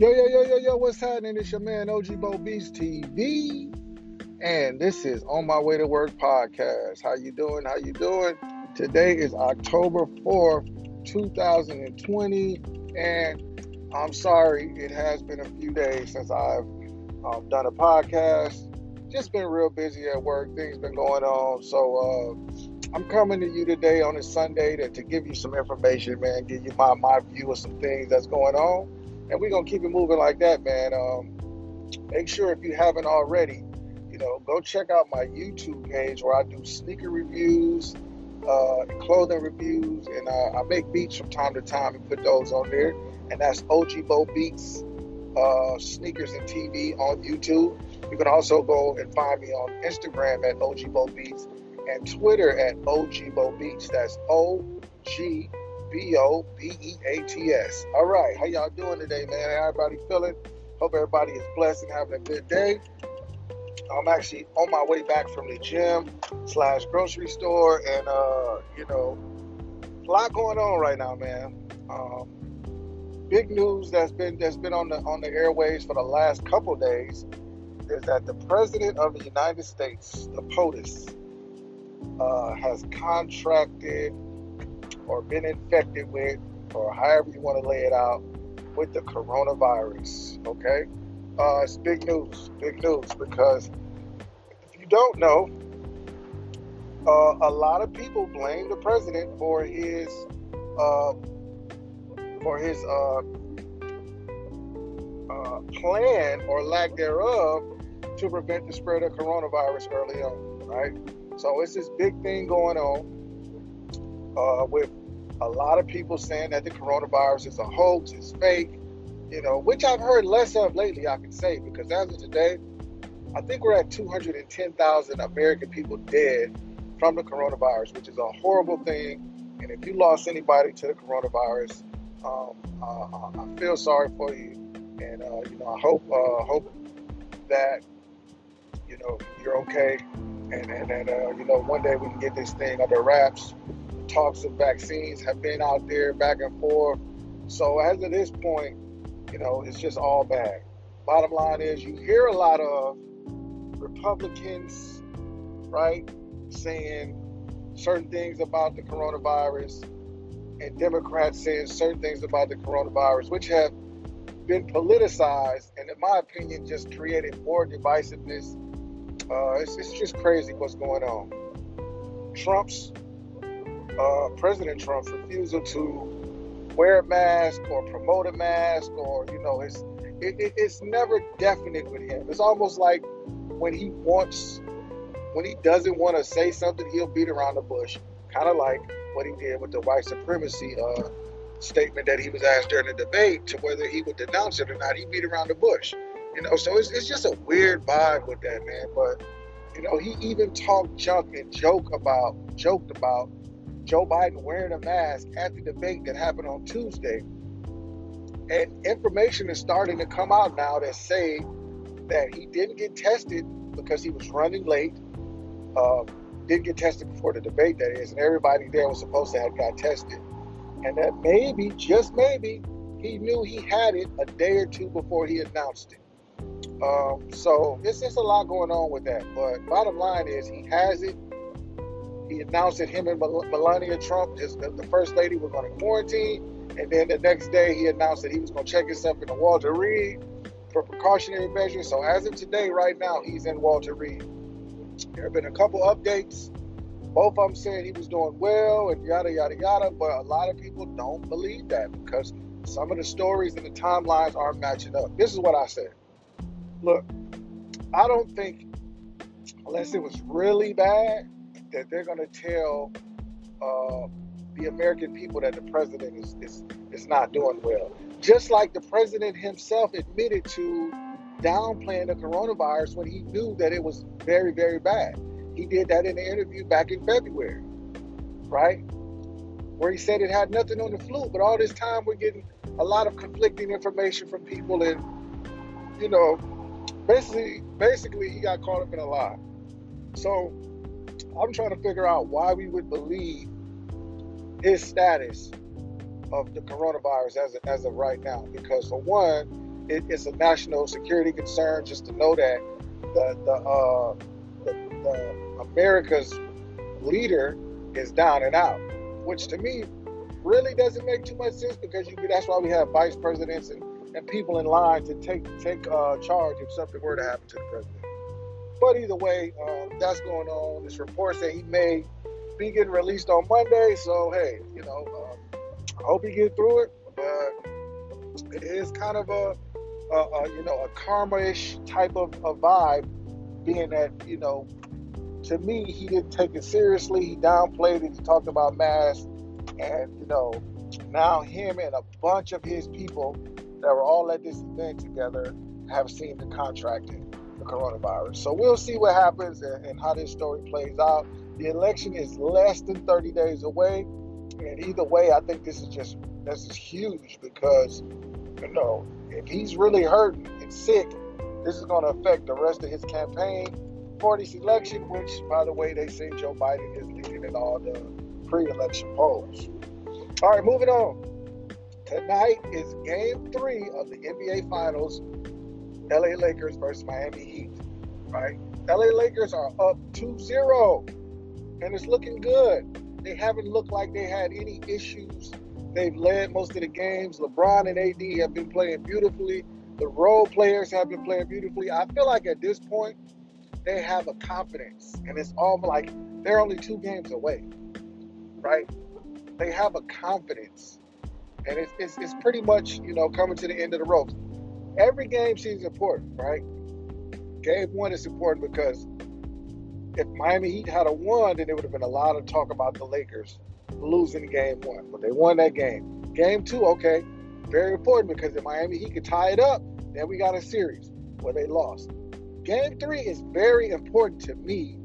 Yo, yo, yo, yo, yo, what's happening? It's your man OG Bo Beats TV. And this is On My Way to Work podcast. How you doing? How you doing? Today is October 4th, 2020. And I'm sorry, it has been a few days since I've um, done a podcast. Just been real busy at work. Things been going on. So uh, I'm coming to you today on a Sunday to, to give you some information, man, give you my, my view of some things that's going on and we're gonna keep it moving like that, man. Um, make sure if you haven't already, you know, go check out my YouTube page where I do sneaker reviews, uh, clothing reviews, and uh, I make beats from time to time and put those on there. And that's OG Bo Beats, uh, sneakers and TV on YouTube. You can also go and find me on Instagram at OG Bo Beats and Twitter at OG Bo Beats. That's O G B O B E A T S. All right, how y'all doing today, man? Everybody feeling? Hope everybody is blessed and having a good day. I'm actually on my way back from the gym slash grocery store, and uh, you know, a lot going on right now, man. Um, big news that's been that's been on the on the airways for the last couple days is that the president of the United States, the POTUS, uh, has contracted or been infected with, or however you want to lay it out, with the coronavirus. Okay? Uh, it's big news, big news, because if you don't know, uh, a lot of people blame the president for his uh, for his uh, uh, plan or lack thereof to prevent the spread of coronavirus early on, right? So it's this big thing going on uh, with a lot of people saying that the coronavirus is a hoax, it's fake, you know, which I've heard less of lately, I can say, because as of today, I think we're at 210,000 American people dead from the coronavirus, which is a horrible thing. And if you lost anybody to the coronavirus, um, uh, I feel sorry for you, and uh, you know, I hope uh, hope that you know you're okay, and and, and uh, you know, one day we can get this thing under wraps talks of vaccines have been out there back and forth. So as of this point, you know, it's just all bad. Bottom line is you hear a lot of Republicans, right, saying certain things about the coronavirus and Democrats saying certain things about the coronavirus, which have been politicized and, in my opinion, just created more divisiveness. Uh, it's, it's just crazy what's going on. Trump's uh, President Trump's refusal to wear a mask or promote a mask, or you know, it's it, it, it's never definite with him. It's almost like when he wants, when he doesn't want to say something, he'll beat around the bush, kind of like what he did with the white supremacy uh, statement that he was asked during the debate to whether he would denounce it or not. He beat around the bush, you know. So it's, it's just a weird vibe with that man, but. You know, he even talked junk and joke about joked about Joe Biden wearing a mask at the debate that happened on Tuesday. And information is starting to come out now that say that he didn't get tested because he was running late. Uh, didn't get tested before the debate, that is, and everybody there was supposed to have got tested. And that maybe, just maybe, he knew he had it a day or two before he announced it. Um, so it's just a lot going on with that. But bottom line is he has it. He announced that him and Melania Trump, his, the first lady, were going to quarantine. And then the next day, he announced that he was going to check himself into Walter Reed for precautionary measures. So as of today, right now, he's in Walter Reed. There have been a couple updates. Both of them said he was doing well and yada, yada, yada. But a lot of people don't believe that because some of the stories and the timelines aren't matching up. This is what I said. Look, I don't think, unless it was really bad, that they're going to tell uh, the American people that the president is, is is not doing well. Just like the president himself admitted to downplaying the coronavirus when he knew that it was very, very bad. He did that in an interview back in February, right? Where he said it had nothing on the flu, but all this time we're getting a lot of conflicting information from people, and you know, basically, basically he got caught up in a lie. So I'm trying to figure out why we would believe his status of the coronavirus as of, as of right now. Because for one, it, it's a national security concern just to know that the the, uh, the, the America's leader is down and out, which to me really doesn't make too much sense because you that's why we have vice presidents and, and people in line to take take uh, charge if something were to happen to the president. But either way, um, that's going on. This report say he may be getting released on Monday, so hey, you know, um, I hope he get through it. But it is kind of a, a, a you know a karma-ish type of a vibe, being that you know to me, he didn't take it seriously. He downplayed it. He talked about masks. And, you know, now him and a bunch of his people that were all at this event together have seen the contracting coronavirus. So we'll see what happens and, and how this story plays out. The election is less than 30 days away. And either way, I think this is just this is huge because, you know, if he's really hurt and sick, this is going to affect the rest of his campaign for this election, which, by the way, they say Joe Biden is leading in all the pre-election polls. All right, moving on. Tonight is game three of the NBA Finals. LA Lakers versus Miami Heat. Right? LA Lakers are up 2-0. And it's looking good. They haven't looked like they had any issues. They've led most of the games. LeBron and AD have been playing beautifully. The role players have been playing beautifully. I feel like at this point, they have a confidence, and it's all like they're only two games away right? They have a confidence, and it's, it's, it's pretty much you know coming to the end of the ropes. Every game seems important, right? Game one is important because if Miami Heat had a won, then there would have been a lot of talk about the Lakers losing game one, but they won that game. Game two, okay, very important because if Miami Heat could tie it up, then we got a series where they lost. Game three is very important to me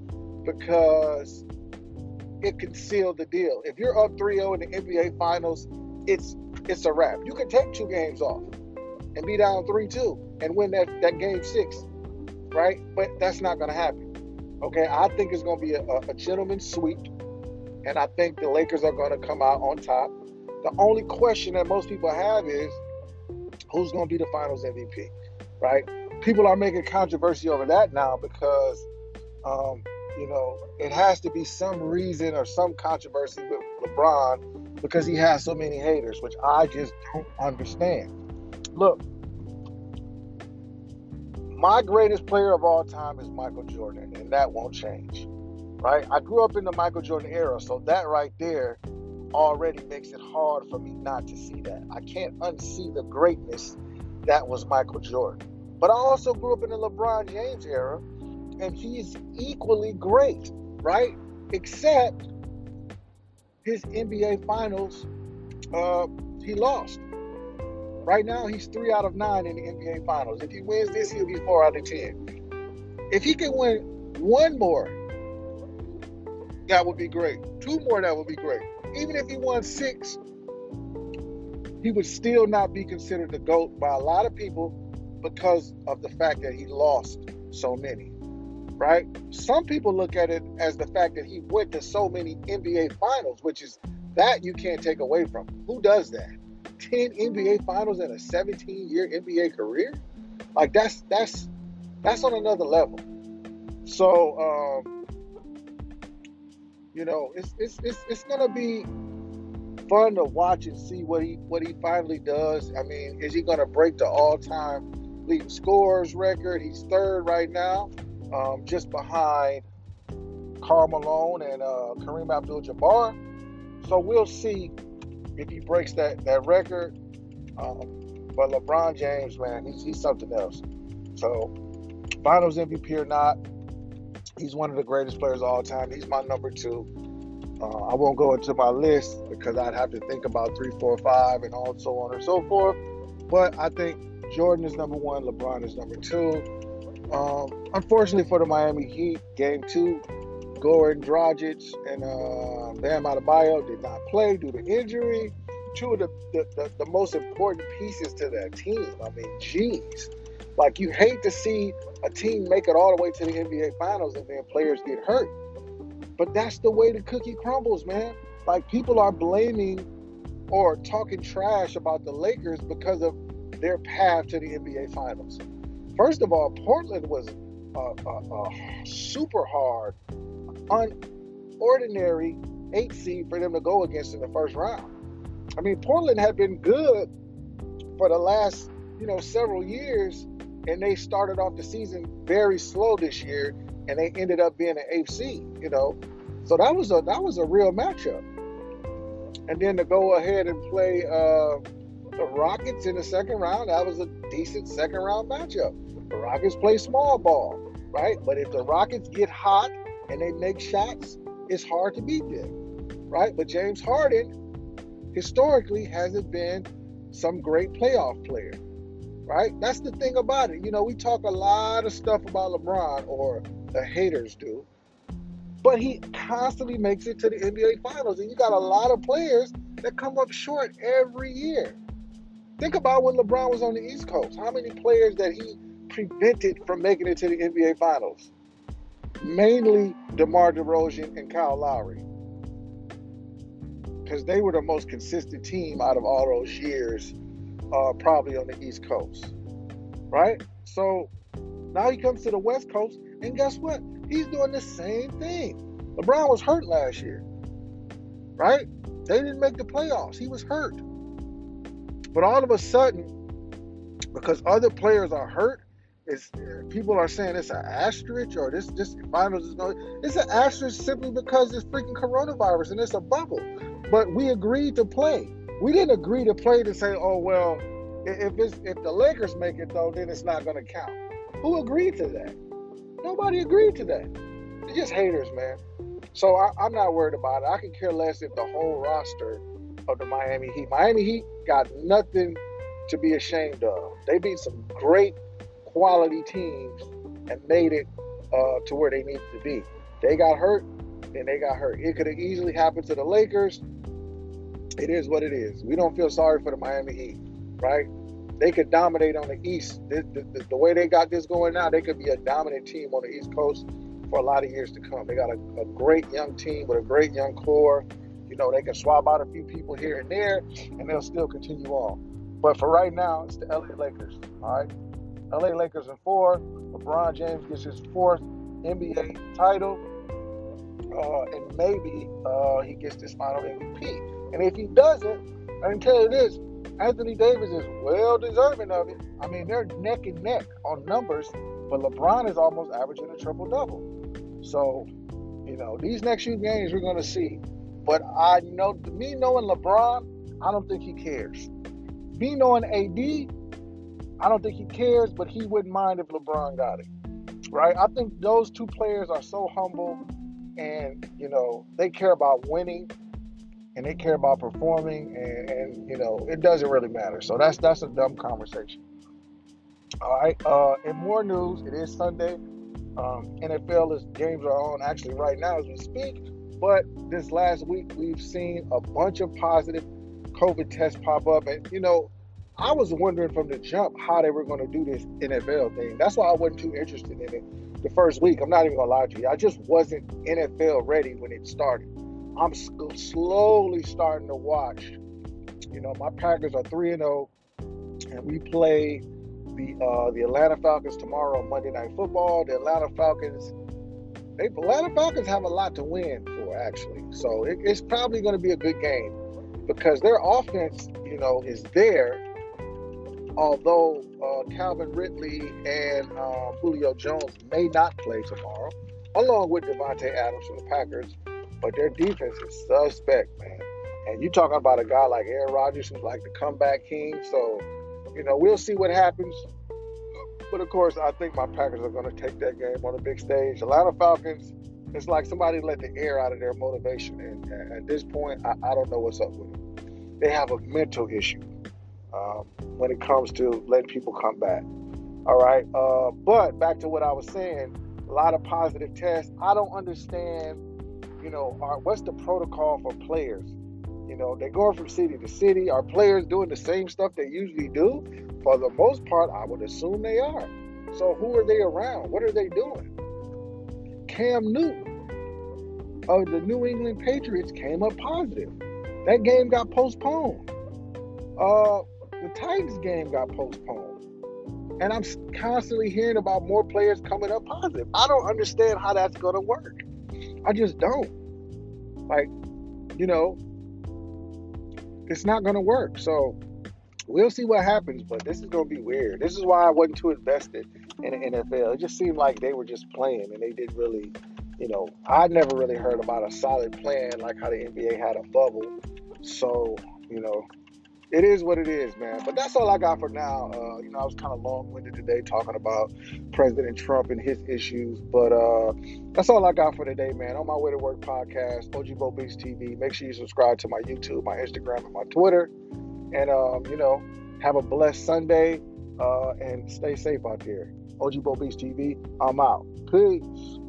because it can seal the deal. If you're up 3-0 in the NBA Finals, it's it's a wrap. You can take two games off and be down 3-2 and win that, that game six, right? But that's not going to happen. Okay, I think it's going to be a, a, a gentleman's sweep, and I think the Lakers are going to come out on top. The only question that most people have is who's going to be the Finals MVP, right? People are making controversy over that now because um, you know, it has to be some reason or some controversy with LeBron because he has so many haters, which I just don't understand. Look, my greatest player of all time is Michael Jordan, and that won't change. Right? I grew up in the Michael Jordan era, so that right there already makes it hard for me not to see that. I can't unsee the greatness that was Michael Jordan. But I also grew up in the LeBron James era, and he's equally great, right? Except his NBA Finals, uh, he lost. Right now, he's three out of nine in the NBA Finals. If he wins this, he'll be four out of ten. If he can win one more, that would be great. Two more, that would be great. Even if he won six, he would still not be considered the GOAT by a lot of people because of the fact that he lost so many right? Some people look at it as the fact that he went to so many NBA finals, which is that you can't take away from. Who does that? 10 NBA finals in a 17 year NBA career? Like that's that's that's on another level. So um, you know, it's it's it's, it's gonna be fun to watch and see what he what he finally does. I mean, is he gonna break the all time leading scores record? He's third right now um, just behind Karl Malone and uh, Kareem Abdul-Jabbar. So we'll see if he breaks that that record. Um, but LeBron James, man, he's, he's something else. So Finals MVP or not, he's one of the greatest players of all time. He's my number two. Uh, I won't go into my list because I'd have to think about three, four, five, and all so on and so forth. But I think Jordan is number one, LeBron is number two. Um, unfortunately for the Miami Heat, game two, Goran Dragic and uh, Bam Adebayo did not play due to injury. Two of the, the, the, the most important pieces to that team. I mean, geez. Like, you hate to see a team make it all the way to the NBA Finals and then players get hurt. But that's the way the cookie crumbles, man. Like, people are blaming or talking trash about the Lakers because of their path to the NBA Finals. First of all, Portland was a, a, a super hard, unordinary eight seed for them to go against in the first round. I mean, Portland had been good for the last, you know, several years, and they started off the season very slow this year, and they ended up being an eighth seed, you know. So that was a that was a real matchup. And then to go ahead and play uh, the Rockets in the second round, that was a decent second round matchup. The Rockets play small ball, right? But if the Rockets get hot and they make shots, it's hard to beat them, right? But James Harden historically hasn't been some great playoff player, right? That's the thing about it. You know, we talk a lot of stuff about LeBron, or the haters do, but he constantly makes it to the NBA Finals. And you got a lot of players that come up short every year. Think about when LeBron was on the East Coast. How many players that he prevented from making it to the NBA Finals? Mainly DeMar DeRozan and Kyle Lowry because they were the most consistent team out of all those years, uh, probably on the East Coast, right? So now he comes to the West Coast, and guess what? He's doing the same thing. LeBron was hurt last year, right? They didn't make the playoffs. He was hurt. But all of a sudden, because other players are hurt, it's people are saying it's an asterisk or this this finals is going. It's an asterisk simply because it's freaking coronavirus and it's a bubble. But we agreed to play. We didn't agree to play to say, oh well, if it's if the Lakers make it though, then it's not going to count. Who agreed to that? Nobody agreed to that. They're just haters, man. So I, I'm not worried about it. I can care less if the whole roster of the Miami Heat. Miami Heat got nothing to be ashamed of. They beat some great quality teams and made it uh, to where they needed to be. They got hurt, and they got hurt. It could have easily happened to the Lakers it is what it is. We don't feel sorry for the Miami Heat, right? They could dominate on the East. The, the, the, way they got this going now, they could be a dominant team on the East Coast for a lot of years to come. They got a, a great young team with a great young core. You know, they can swap out a few people here and there, and they'll still continue on. But for right now, it's the LA Lakers. All right, LA Lakers in four. LeBron James gets his fourth NBA title, uh, and maybe uh, he gets this final MVP. And if he doesn't, I can tell you this Anthony Davis is well deserving of it. I mean, they're neck and neck on numbers, but LeBron is almost averaging a triple double. So, you know, these next few games we're going to see. But I know, me knowing LeBron, I don't think he cares. Me knowing AD, I don't think he cares, but he wouldn't mind if LeBron got it. Right? I think those two players are so humble and, you know, they care about winning and they care about performing and, and, you know it doesn't really matter so that's that's a dumb conversation all right uh in more news it is sunday um, nfl is games are on actually right now as we speak but this last week we've seen a bunch of positive covid tests pop up and you know i was wondering from the jump how they were going to do this nfl thing that's why i wasn't too interested in it the first week i'm not even gonna lie to you i just wasn't nfl ready when it started I'm slowly starting to watch. You know, my Packers are three and zero, oh, and we play the uh, the Atlanta Falcons tomorrow on Monday Night Football. The Atlanta Falcons, they Atlanta Falcons have a lot to win for actually, so it, it's probably going to be a good game because their offense, you know, is there. Although uh, Calvin Ridley and uh, Julio Jones may not play tomorrow, along with Davante Adams from the Packers but their defense is suspect, man. And you talking about a guy like Aaron Rodgers who's like the comeback king. So, you know, we'll see what happens. But of course, I think my Packers are going to take that game on the big stage. Atlanta Falcons, it's like somebody let the air out of their motivation. And at this point, I, I don't know what's up with them. They have a mental issue um, when it comes to letting people come back. All right. Uh, but back to what I was saying, a lot of positive tests. I don't understand you know, are, what's the protocol for players? You know, they're going from city to city. Are players doing the same stuff they usually do? For the most part, I would assume they are. So who are they around? What are they doing? Cam Newton of the New England Patriots came up positive. That game got postponed. Uh, the Titans game got postponed. And I'm constantly hearing about more players coming up positive. I don't understand how that's going to work. I just don't. Like, you know, it's not going to work. So we'll see what happens, but this is going to be weird. This is why I wasn't too invested in the NFL. It just seemed like they were just playing and they didn't really, you know, I never really heard about a solid plan like how the NBA had a bubble. So, you know, it is what it is, man. But that's all I got for now. Uh, you know, I was kind of long winded today talking about President Trump and his issues, but uh, that's all I got for today, man. On my way to work podcast, OG Bo Beats TV. Make sure you subscribe to my YouTube, my Instagram, and my Twitter. And um, you know, have a blessed Sunday uh, and stay safe out there. Bo Beats TV. I'm out. Peace.